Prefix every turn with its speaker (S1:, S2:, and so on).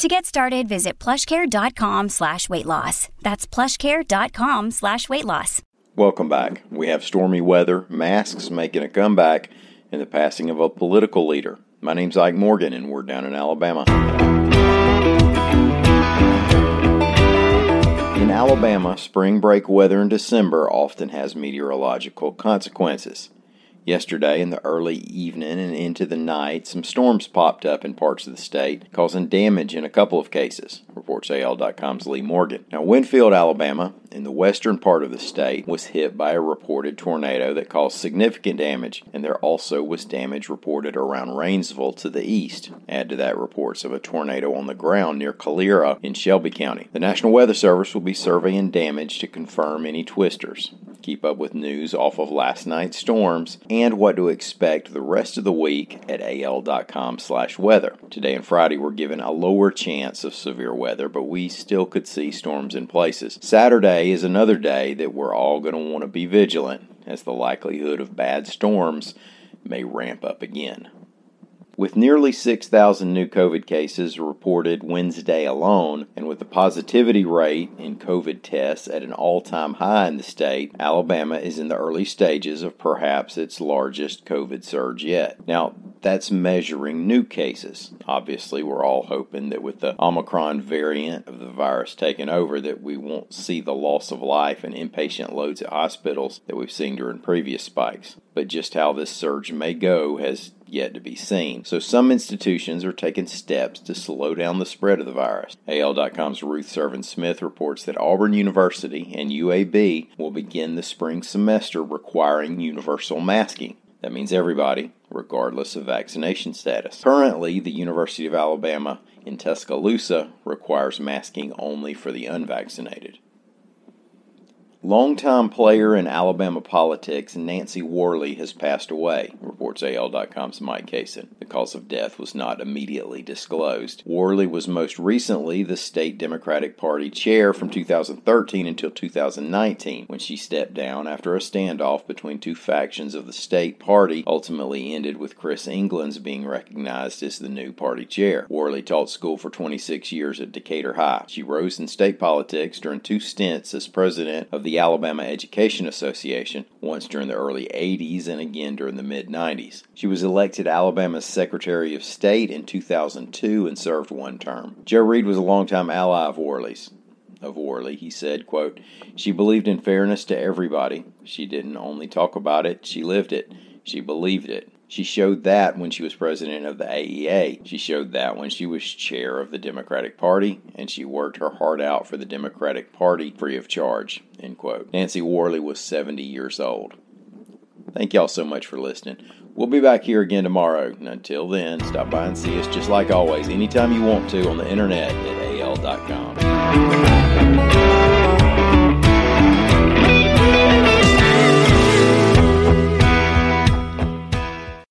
S1: To get started, visit plushcare.com slash weight loss. That's plushcare.com slash weight loss.
S2: Welcome back. We have stormy weather, masks making a comeback, and the passing of a political leader. My name's Ike Morgan, and we're down in Alabama. In Alabama, spring break weather in December often has meteorological consequences. Yesterday, in the early evening and into the night, some storms popped up in parts of the state, causing damage in a couple of cases, reports AL.com's Lee Morgan. Now, Winfield, Alabama, in the western part of the state, was hit by a reported tornado that caused significant damage, and there also was damage reported around Rainsville to the east. Add to that reports of a tornado on the ground near Calera in Shelby County. The National Weather Service will be surveying damage to confirm any twisters. Keep up with news off of last night's storms and what to expect the rest of the week at al.com slash weather. Today and Friday we're given a lower chance of severe weather, but we still could see storms in places. Saturday is another day that we're all going to want to be vigilant as the likelihood of bad storms may ramp up again. With nearly 6,000 new COVID cases reported Wednesday alone, and with the positivity rate in COVID tests at an all time high in the state, Alabama is in the early stages of perhaps its largest COVID surge yet. Now, that's measuring new cases. Obviously, we're all hoping that with the Omicron variant of the virus taking over that we won't see the loss of life and inpatient loads at hospitals that we've seen during previous spikes. But just how this surge may go has yet to be seen. So some institutions are taking steps to slow down the spread of the virus. AL.com's Ruth Serven Smith reports that Auburn University and UAB will begin the spring semester requiring universal masking. That means everybody, regardless of vaccination status. Currently, the University of Alabama in Tuscaloosa requires masking only for the unvaccinated. Longtime player in Alabama politics, Nancy Worley, has passed away, reports AL.com's Mike Cason. The cause of death was not immediately disclosed. Worley was most recently the state Democratic Party chair from 2013 until 2019, when she stepped down after a standoff between two factions of the state party ultimately ended with Chris Englands being recognized as the new party chair. Worley taught school for 26 years at Decatur High. She rose in state politics during two stints as president of the the Alabama Education Association, once during the early 80s and again during the mid 90s. She was elected Alabama's Secretary of State in 2002 and served one term. Joe Reed was a longtime ally of Worley's. Of Worley, he said, quote, She believed in fairness to everybody. She didn't only talk about it, she lived it. She believed it. She showed that when she was president of the AEA. She showed that when she was chair of the Democratic Party, and she worked her heart out for the Democratic Party free of charge. End quote. Nancy Worley was 70 years old. Thank y'all so much for listening. We'll be back here again tomorrow. Until then, stop by and see us just like always, anytime you want to on the internet at al.com.